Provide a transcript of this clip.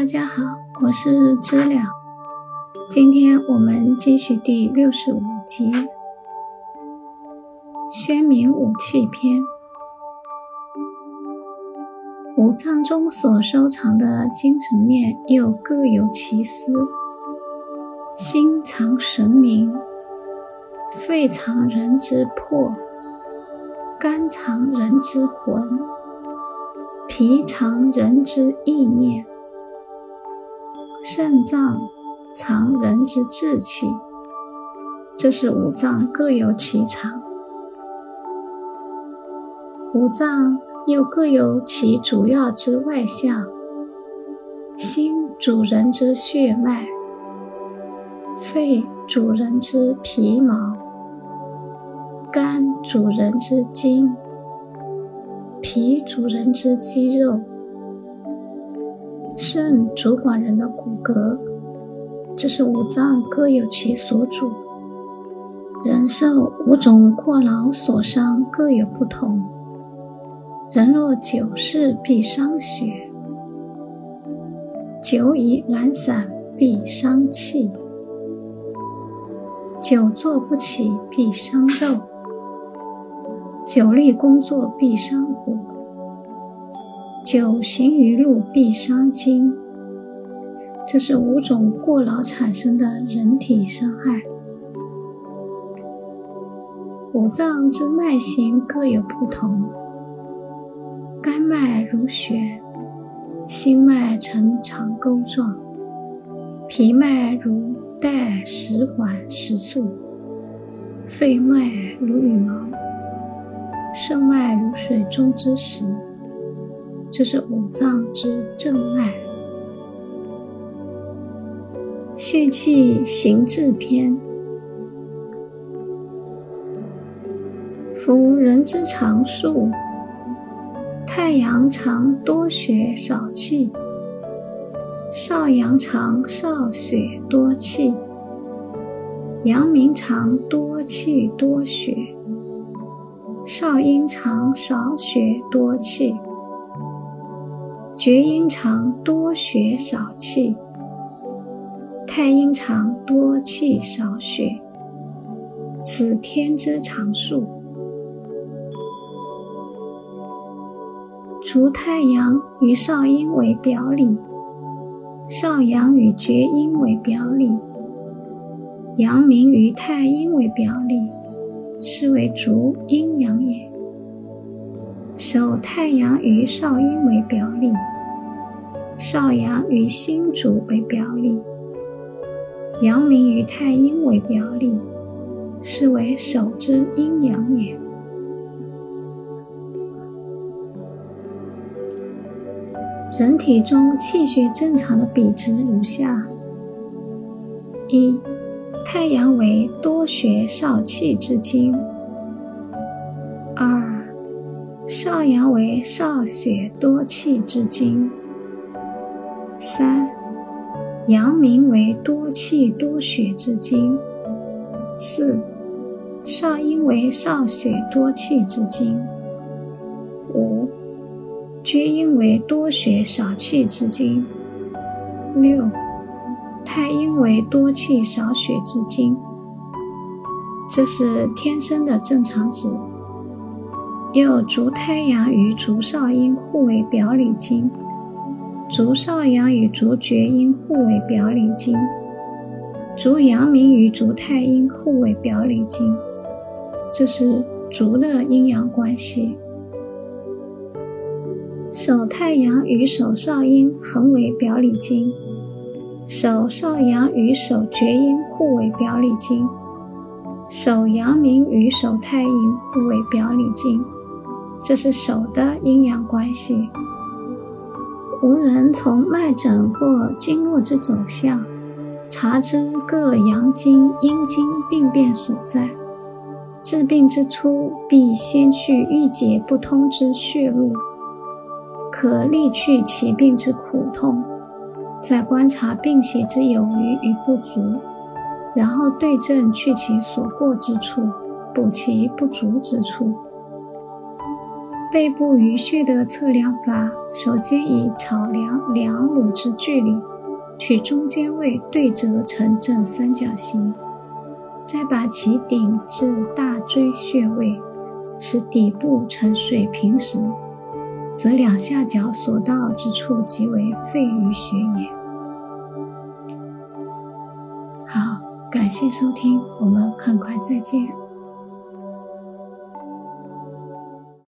大家好，我是知了。今天我们继续第六十五节《宣明武器篇》。五脏中所收藏的精神面，又各有其思：心藏神明，肺藏人之魄，肝藏人之魂，脾藏人之意念。肾脏藏人之志气，这是五脏各有其藏。五脏又各有其主要之外象。心主人之血脉，肺主人之皮毛，肝主人之筋，脾主人之肌肉。肾主管人的骨骼，这是五脏各有其所主。人受五种过劳所伤，各有不同。人若久视，必伤血；久以懒散，必伤气；久坐不起，必伤肉；久立工作，必伤骨。久行于路必伤筋，这是五种过劳产生的人体伤害。五脏之脉形各有不同，肝脉如弦，心脉呈长钩状，脾脉如带时缓时速，肺脉如羽毛，肾脉如水中之石。这是五脏之正脉，血气行志篇。夫人之常数，太阳常多血少气，少阳常少血多气，阳明常多气多血，少阴常少血多气。厥阴常多血少气，太阴常多气少血，此天之常数。除太阳与少阴为表里，少阳与厥阴为表里，阳明与太阴为表里，是为足阴阳也。守太阳与少阴为表里，少阳与心主为表里，阳明与太阴为表里，是为守之阴阳也。人体中气血正常的比值如下：一、太阳为多血少气之精。少阳为少血多气之精。三，阳明为多气多血之精。四，少阴为少血多气之精。五，厥阴为多血少气之精。六，太阴为多气少血之精。这是天生的正常值。又足太阳与足少阴互为表里经，足少阳与足厥阴互为表里经，足阳明与足太阴互为表里经，这是足的阴阳关系。手太阳与手少阴恒为表里经，手少阳与手厥阴互为表里经，手阳明与手太阴互为表里经。这是手的阴阳关系。无人从脉诊或经络之走向，查知各阳经、阴经病变所在。治病之初，必先去郁结不通之血路，可利去其病之苦痛；再观察病邪之有余与不足，然后对症去其所过之处，补其不足之处。背部鱼穴的测量法，首先以草量两拇之距离，取中间位对折成正三角形，再把其顶至大椎穴位，使底部呈水平时，则两下角所到之处即为肺俞穴也。好，感谢收听，我们很快再见。